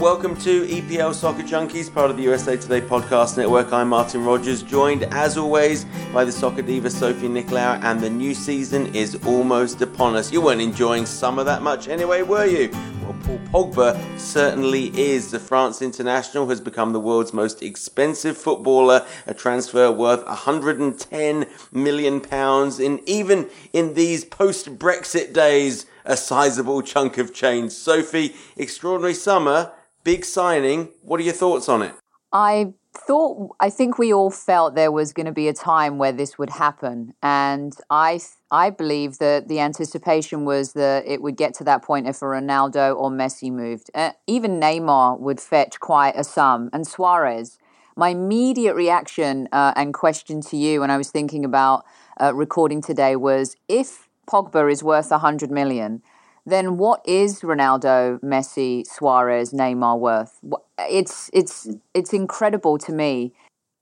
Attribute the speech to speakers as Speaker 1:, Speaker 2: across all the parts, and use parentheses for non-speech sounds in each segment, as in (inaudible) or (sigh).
Speaker 1: Welcome to EPL Soccer Junkies, part of the USA Today podcast network. I'm Martin Rogers, joined as always by the soccer diva Sophie Nicolau, and the new season is almost upon us. You weren't enjoying summer that much anyway, were you? Well, Paul Pogba certainly is. The France international has become the world's most expensive footballer, a transfer worth 110 million pounds. In even in these post-Brexit days, a sizable chunk of change. Sophie, extraordinary summer big signing. What are your thoughts on it?
Speaker 2: I thought, I think we all felt there was going to be a time where this would happen, and I, I believe that the anticipation was that it would get to that point if a Ronaldo or Messi moved. Uh, even Neymar would fetch quite a sum, and Suarez. My immediate reaction uh, and question to you when I was thinking about uh, recording today was if Pogba is worth a hundred million then what is Ronaldo, Messi, Suarez, Neymar worth? It's it's it's incredible to me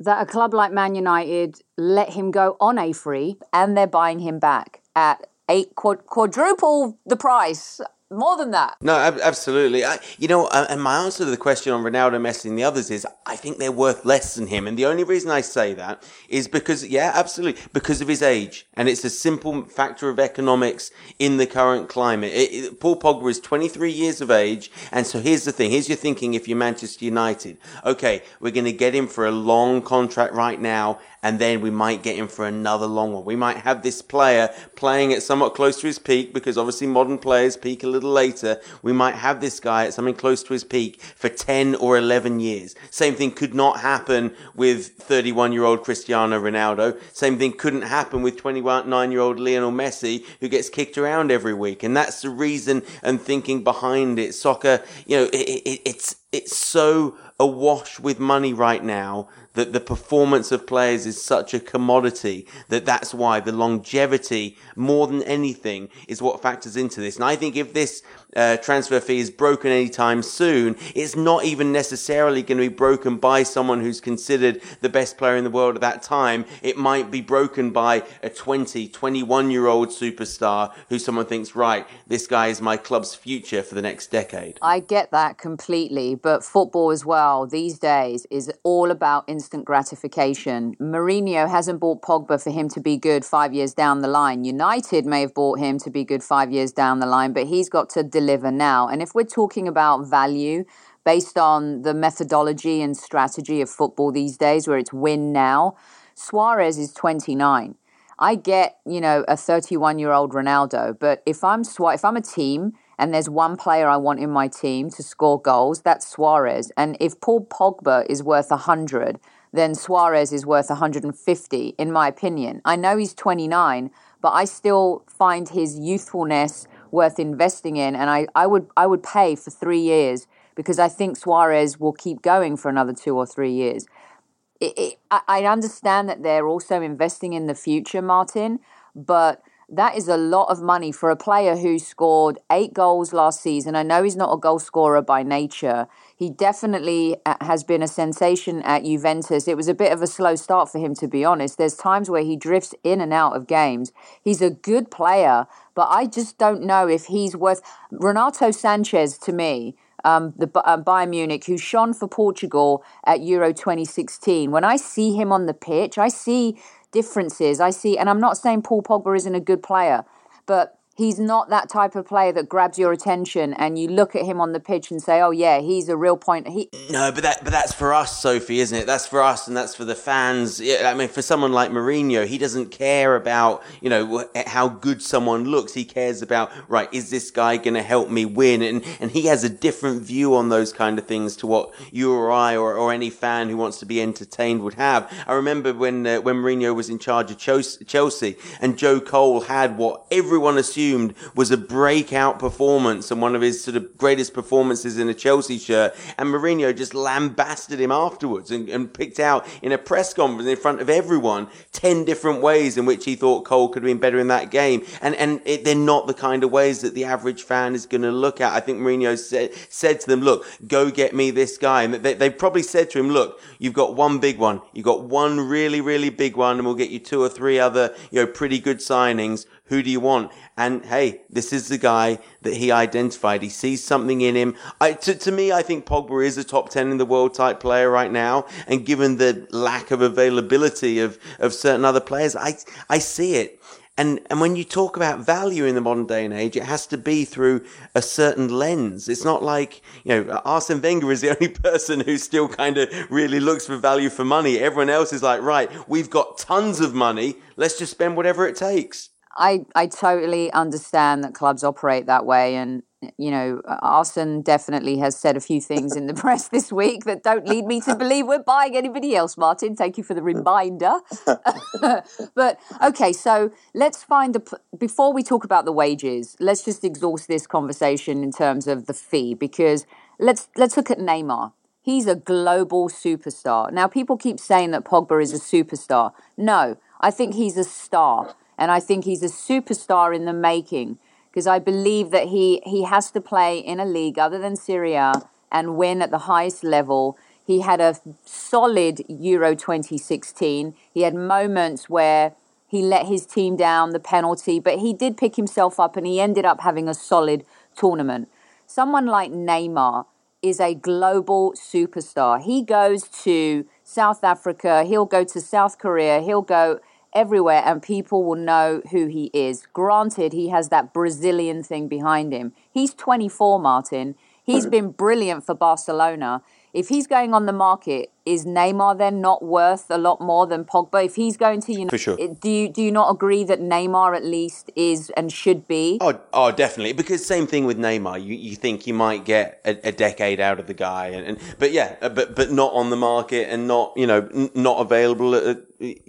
Speaker 2: that a club like Man United let him go on a free and they're buying him back at eight quadruple the price more than that.
Speaker 1: No, absolutely. I, you know, uh, and my answer to the question on Ronaldo, Messi, and the others is I think they're worth less than him. And the only reason I say that is because, yeah, absolutely, because of his age. And it's a simple factor of economics in the current climate. It, it, Paul Pogba is 23 years of age. And so here's the thing. Here's your thinking if you're Manchester United. Okay, we're going to get him for a long contract right now and then we might get him for another long one. We might have this player playing at somewhat close to his peak because obviously modern players peak a little later. We might have this guy at something close to his peak for 10 or 11 years. Same thing could not happen with 31 year old Cristiano Ronaldo. Same thing couldn't happen with 29 year old Lionel Messi who gets kicked around every week. And that's the reason and thinking behind it. Soccer, you know, it, it, it's, it's so awash with money right now that the performance of players is such a commodity that that's why the longevity more than anything is what factors into this. And I think if this uh, transfer fee is broken anytime soon, it's not even necessarily going to be broken by someone who's considered the best player in the world at that time. It might be broken by a 20, 21 year old superstar who someone thinks, right, this guy is my club's future for the next decade.
Speaker 2: I get that completely, but football as well these days is all about instant gratification. Mourinho hasn't bought Pogba for him to be good five years down the line. United may have bought him to be good five years down the line, but he's got to deliver deliver now. And if we're talking about value based on the methodology and strategy of football these days, where it's win now, Suarez is 29. I get, you know, a 31 year old Ronaldo, but if I'm if I'm a team and there's one player I want in my team to score goals, that's Suarez. And if Paul Pogba is worth 100, then Suarez is worth 150, in my opinion. I know he's 29, but I still find his youthfulness worth investing in. And I, I would I would pay for three years because I think Suarez will keep going for another two or three years. It, it, I understand that they're also investing in the future, Martin, but that is a lot of money for a player who scored eight goals last season. I know he's not a goal scorer by nature. He definitely uh, has been a sensation at Juventus. It was a bit of a slow start for him, to be honest. There's times where he drifts in and out of games. He's a good player, but I just don't know if he's worth. Renato Sanches, to me, um, the uh, Bayern Munich, who shone for Portugal at Euro 2016. When I see him on the pitch, I see differences. I see, and I'm not saying Paul Pogba isn't a good player, but he's not that type of player that grabs your attention and you look at him on the pitch and say, "Oh yeah, he's a real point." He
Speaker 1: no, but that but that's for us, Sophie, isn't it? That's for us, and that's for the fans. Yeah, I mean, for someone like Mourinho, he doesn't care about you know how good someone looks. He cares about right, is this guy going to help me win? And and he has a different view on those kind of things to what you or I or, or any fan who wants to be entertained would have. I remember when uh, when Mourinho was in charge of Chelsea, and Joe Cole had what everyone assumed assumed was a breakout performance and one of his sort of greatest performances in a Chelsea shirt. And Mourinho just lambasted him afterwards and, and picked out in a press conference in front of everyone 10 different ways in which he thought Cole could have been better in that game. And, and it, they're not the kind of ways that the average fan is going to look at. I think Mourinho said, said to them, look, go get me this guy. And they, they probably said to him, look, you've got one big one. You've got one really, really big one and we'll get you two or three other, you know, pretty good signings Who do you want? And hey, this is the guy that he identified. He sees something in him. I, to, to me, I think Pogba is a top 10 in the world type player right now. And given the lack of availability of, of certain other players, I, I see it. And, and when you talk about value in the modern day and age, it has to be through a certain lens. It's not like, you know, Arsene Wenger is the (laughs) only person who still kind of really looks for value for money. Everyone else is like, right, we've got tons of money. Let's just spend whatever it takes.
Speaker 2: I, I totally understand that clubs operate that way. And, you know, Arsene definitely has said a few things in the (laughs) press this week that don't lead me to believe we're buying anybody else, Martin. Thank you for the reminder. (laughs) but, okay, so let's find the, before we talk about the wages, let's just exhaust this conversation in terms of the fee because let's, let's look at Neymar. He's a global superstar. Now, people keep saying that Pogba is a superstar. No, I think he's a star. And I think he's a superstar in the making because I believe that he, he has to play in a league other than Serie A and win at the highest level. He had a solid Euro 2016. He had moments where he let his team down, the penalty, but he did pick himself up and he ended up having a solid tournament. Someone like Neymar is a global superstar. He goes to South Africa, he'll go to South Korea, he'll go everywhere and people will know who he is. Granted, he has that Brazilian thing behind him. He's 24, Martin. He's been brilliant for Barcelona. If he's going on the market, is Neymar then not worth a lot more than Pogba? If he's going to, you know,
Speaker 1: For sure.
Speaker 2: do you do you not agree that Neymar at least is and should be?
Speaker 1: Oh, oh, definitely. Because same thing with Neymar. You you think you might get a, a decade out of the guy, and, and but yeah, uh, but but not on the market and not you know n- not available at,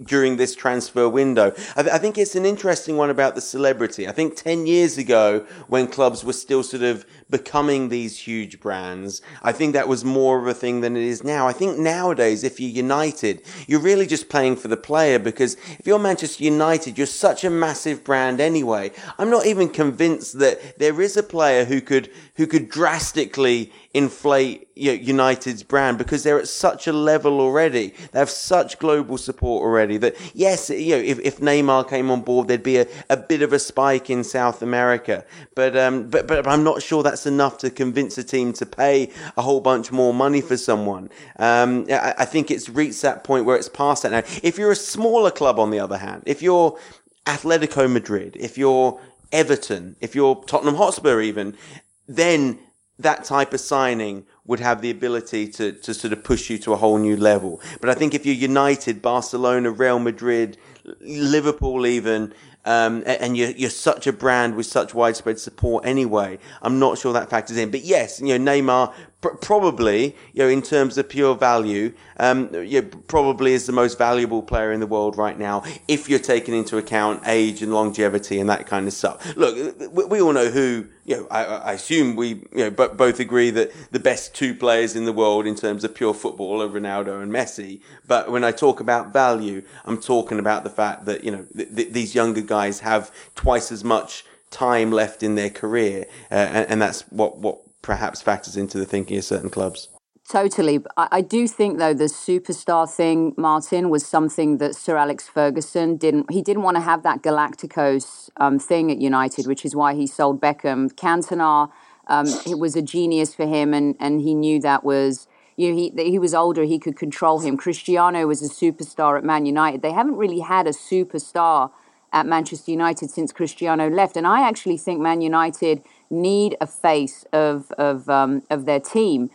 Speaker 1: during this transfer window. I, th- I think it's an interesting one about the celebrity. I think ten years ago, when clubs were still sort of becoming these huge brands, I think that was more of a thing than it is now. I think nowadays, if you're United, you're really just playing for the player because if you're Manchester United, you're such a massive brand anyway. I'm not even convinced that there is a player who could who could drastically inflate you know, United's brand because they're at such a level already. They have such global support already that yes, you know, if, if Neymar came on board, there'd be a, a bit of a spike in South America. But um, but but I'm not sure that's enough to convince a team to pay a whole bunch more money for someone. Um, I, I think it's reached that point where it's past that now. If you're a smaller club, on the other hand, if you're Atletico Madrid, if you're Everton, if you're Tottenham Hotspur, even then that type of signing would have the ability to, to sort of push you to a whole new level. But I think if you're United, Barcelona, Real Madrid, Liverpool, even, um, and you're, you're such a brand with such widespread support anyway, I'm not sure that factors in. But yes, you know, Neymar pr- probably, you know, in terms of pure value, um, you know, probably is the most valuable player in the world right now if you're taking into account age and longevity and that kind of stuff. Look, we, we all know who, you know, I, I assume we, you know, but both agree that the best two players in the world in terms of pure football are Ronaldo and Messi. But when I talk about value, I'm talking about the fact that, you know, th- th- these younger guys have twice as much time left in their career, uh, and, and that's what what perhaps factors into the thinking of certain clubs.
Speaker 2: Totally. I, I do think though the superstar thing, Martin, was something that Sir Alex Ferguson didn't. He didn't want to have that Galacticos um, thing at United, which is why he sold Beckham. Cantona, um, it was a genius for him, and and he knew that was. You know, he he was older. He could control him. Cristiano was a superstar at Man United. They haven't really had a superstar at Manchester United since Cristiano left, and I actually think Man United need a face of of um, of their team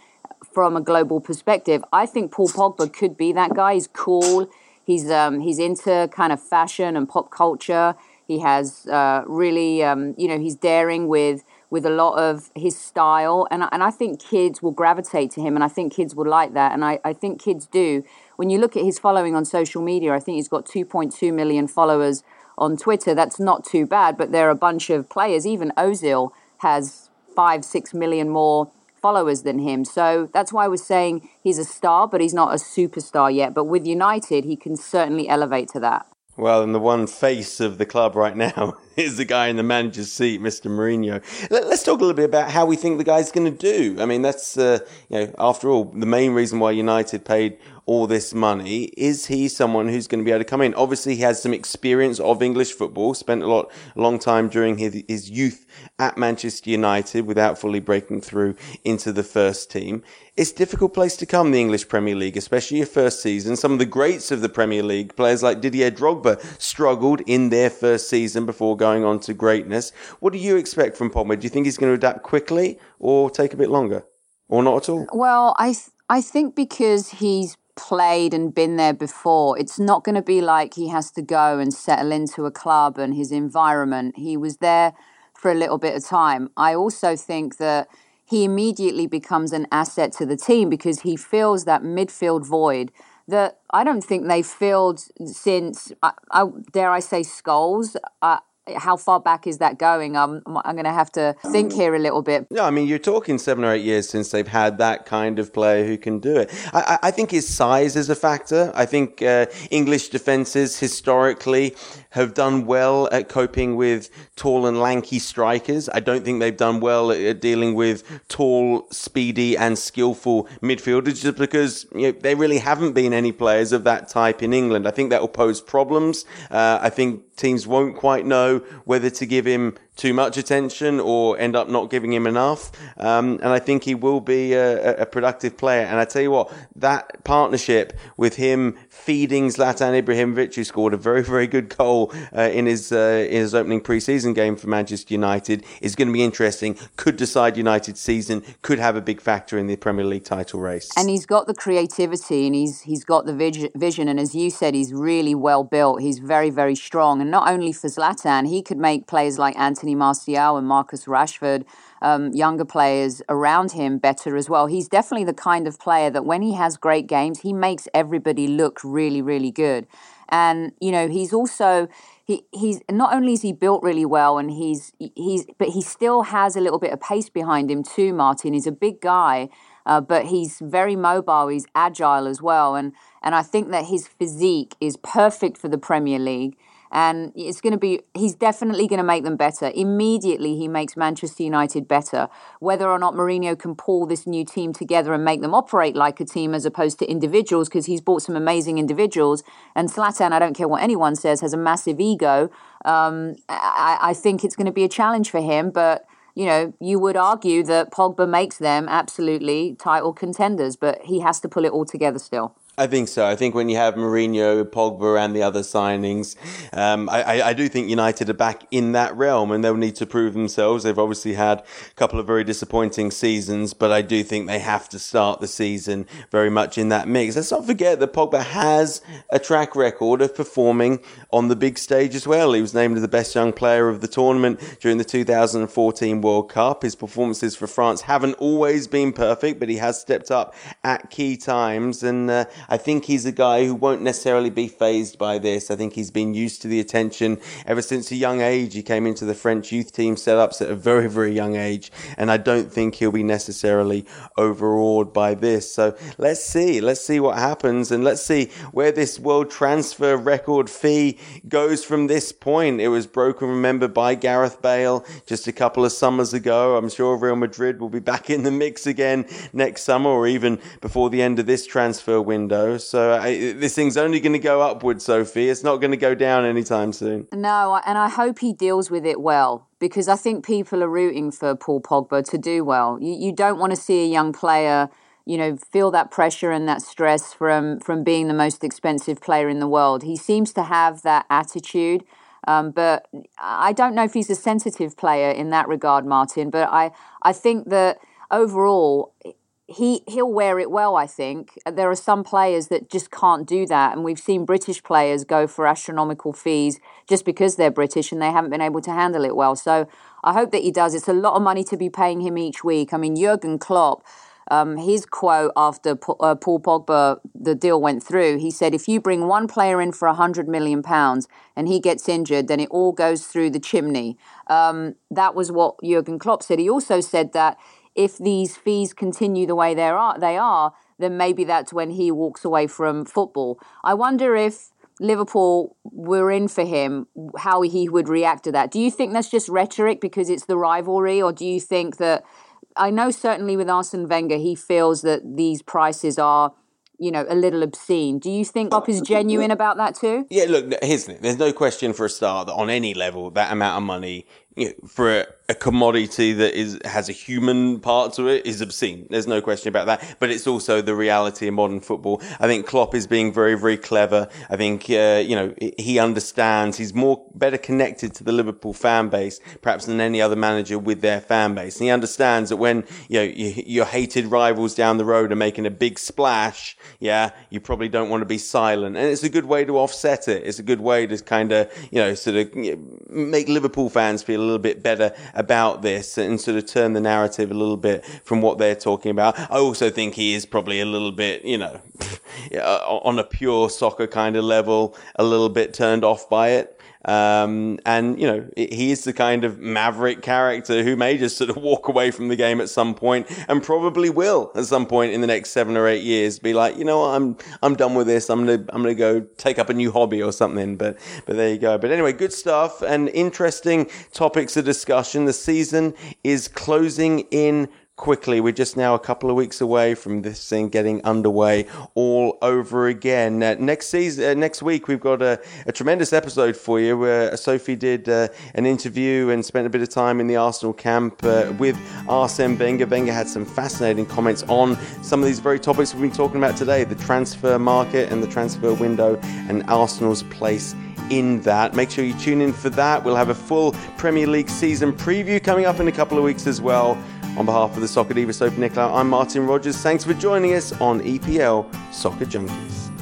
Speaker 2: from a global perspective. I think Paul Pogba could be that guy. He's cool. He's um, he's into kind of fashion and pop culture. He has uh, really um, you know he's daring with with a lot of his style, and and I think kids will gravitate to him, and I think kids will like that, and I, I think kids do. When you look at his following on social media, I think he's got 2.2 million followers on Twitter. That's not too bad, but there are a bunch of players. Even Ozil has five, six million more followers than him. So that's why I was saying he's a star, but he's not a superstar yet. But with United, he can certainly elevate to that.
Speaker 1: Well, and the one face of the club right now (laughs) is the guy in the manager's seat, Mr. Mourinho. Let, us talk a little bit about how we think the guy's going to do. I mean, that's, uh, you know, after all, the main reason why United paid all this money. Is he someone who's going to be able to come in? Obviously, he has some experience of English football, spent a lot, a long time during his, his youth at Manchester United without fully breaking through into the first team. It's a difficult place to come, the English Premier League, especially your first season. Some of the greats of the Premier League, players like Didier Drogba, struggled in their first season before going on to greatness. What do you expect from Pogba? Do you think he's going to adapt quickly or take a bit longer? Or not at all?
Speaker 2: Well, I, th- I think because he's played and been there before, it's not going to be like he has to go and settle into a club and his environment. He was there for a little bit of time. I also think that he immediately becomes an asset to the team because he fills that midfield void that I don't think they've filled since, I, I, dare I say, Scholes. Uh, how far back is that going? I'm, I'm going to have to think here a little bit.
Speaker 1: Yeah, I mean, you're talking seven or eight years since they've had that kind of player who can do it. I, I think his size is a factor. I think uh, English defenses historically have done well at coping with tall and lanky strikers. I don't think they've done well at dealing with tall, speedy, and skillful midfielders just because you know, there really haven't been any players of that type in England. I think that will pose problems. Uh, I think teams won't quite know whether to give him too much attention or end up not giving him enough. Um, and I think he will be a, a, productive player. And I tell you what, that partnership with him feeding Zlatan Ibrahimovic, who scored a very, very good goal uh, in his uh, in his opening preseason game for Manchester United, is going to be interesting. Could decide United's season. Could have a big factor in the Premier League title race.
Speaker 2: And he's got the creativity, and he's he's got the vision. And as you said, he's really well built. He's very, very strong. And not only for Zlatan, he could make players like Anthony Anthony Martial and Marcus Rashford, um, younger players around him better as well. He's definitely the kind of player that when he has great games, he makes everybody look really, really good. And you know, he's also he he's not only is he built really well, and he's he's but he still has a little bit of pace behind him too. Martin, he's a big guy. Uh, but he's very mobile. He's agile as well, and and I think that his physique is perfect for the Premier League and it's going to be he's definitely going to make them better. Immediately he makes manchester united better. Whether or not Mourinho can pull this new team together and make them operate like a team as opposed to individuals because he's bought some amazing individuals. And Zlatan I don't care what anyone says has a massive ego. Um, I, I think it's going to be a challenge for him but you know, you would argue that Pogba makes them absolutely title contenders, but he has to pull it all together still.
Speaker 1: I think so. I think when you have Mourinho, Pogba, and the other signings, um, I, I, do think United are back in that realm, and they'll need to prove themselves. They've obviously had a couple of very disappointing seasons, but I do think they have to start the season very much in that mix. Let's not forget that Pogba has a track record of performing on the big stage as well. He was named the best young player of the tournament during the 2014 World Cup. His performances for France haven't always been perfect, but he has stepped up at key times, and uh, I think he's a guy who won't necessarily be fazed by this. I think he's been used to the attention ever since a young age. He came into the French youth team setups at a very, very young age, and I don't think he'll be necessarily overawed by this. So let's see. Let's see what happens, and let's see where this world transfer record fee goes from this point. It was broken, remember, by Gareth Bale just a couple of summers ago. I'm sure Real Madrid will be back in the mix again next summer or even before the end of this transfer window So I, this thing's only going to go upwards, Sophie. It's not going to go down anytime soon.
Speaker 2: No, and I hope he deals with it well because I think people are rooting for Paul Pogba to do well. You, you don't want to see a young player you know feel that pressure and that stress from from being the most expensive player in the world he seems to have that attitude um, but i don't know if he's a sensitive player in that regard martin but i i think that overall he he'll wear it well. I think there are some players that just can't do that, and we've seen British players go for astronomical fees just because they're British and they haven't been able to handle it well. So I hope that he does. It's a lot of money to be paying him each week. I mean, Jurgen Klopp. Um, his quote after uh, Paul Pogba the deal went through, he said, "If you bring one player in for a hundred million pounds and he gets injured, then it all goes through the chimney." Um, that was what Jurgen Klopp said. He also said that if these fees continue the way they are, they are, then maybe that's when he walks away from football. I wonder if Liverpool were in for him, how he would react to that. Do you think that's just rhetoric because it's the rivalry, or do you think that? I know certainly with Arsene Wenger, he feels that these prices are you know, a little obscene. Do you think Klopp is genuine about that too?
Speaker 1: Yeah, look, here's the. There's no question for a start that on any level, that amount of money for a, commodity that is has a human part to it is obscene. There's no question about that. But it's also the reality of modern football. I think Klopp is being very, very clever. I think uh, you know he understands. He's more better connected to the Liverpool fan base, perhaps than any other manager with their fan base. And he understands that when you know your hated rivals down the road are making a big splash, yeah, you probably don't want to be silent. And it's a good way to offset it. It's a good way to kind of you know sort of make Liverpool fans feel little bit better about this and sort of turn the narrative a little bit from what they're talking about. I also think he is probably a little bit, you know, (laughs) uh, on a pure soccer kind of level, a little bit turned off by it. Um, and you know, he is the kind of maverick character who may just sort of walk away from the game at some point and probably will at some point in the next seven or eight years be like, you know what, I'm, I'm done with this. I'm to, I'm to go take up a new hobby or something. But, but there you go. But anyway, good stuff and interesting topics of discussion. The season is closing in quickly. We're just now a couple of weeks away from this thing getting underway all over again. Uh, next season, uh, next week, we've got a, a, tremendous episode for you where Sophie did uh, an interview and spent a bit of time in the Arsenal camp uh, with Arsene Wenger. Wenger had some fascinating comments on some of these very topics we've been talking about today: the transfer market and the transfer window, and Arsenal's place in that. Make sure you tune in for that. We'll have a full Premier League season preview coming up in a couple of weeks as well. On behalf of the Soccer Diva Sophie Nicolau, I'm Martin Rogers. Thanks for joining us on EPL Soccer Junkies.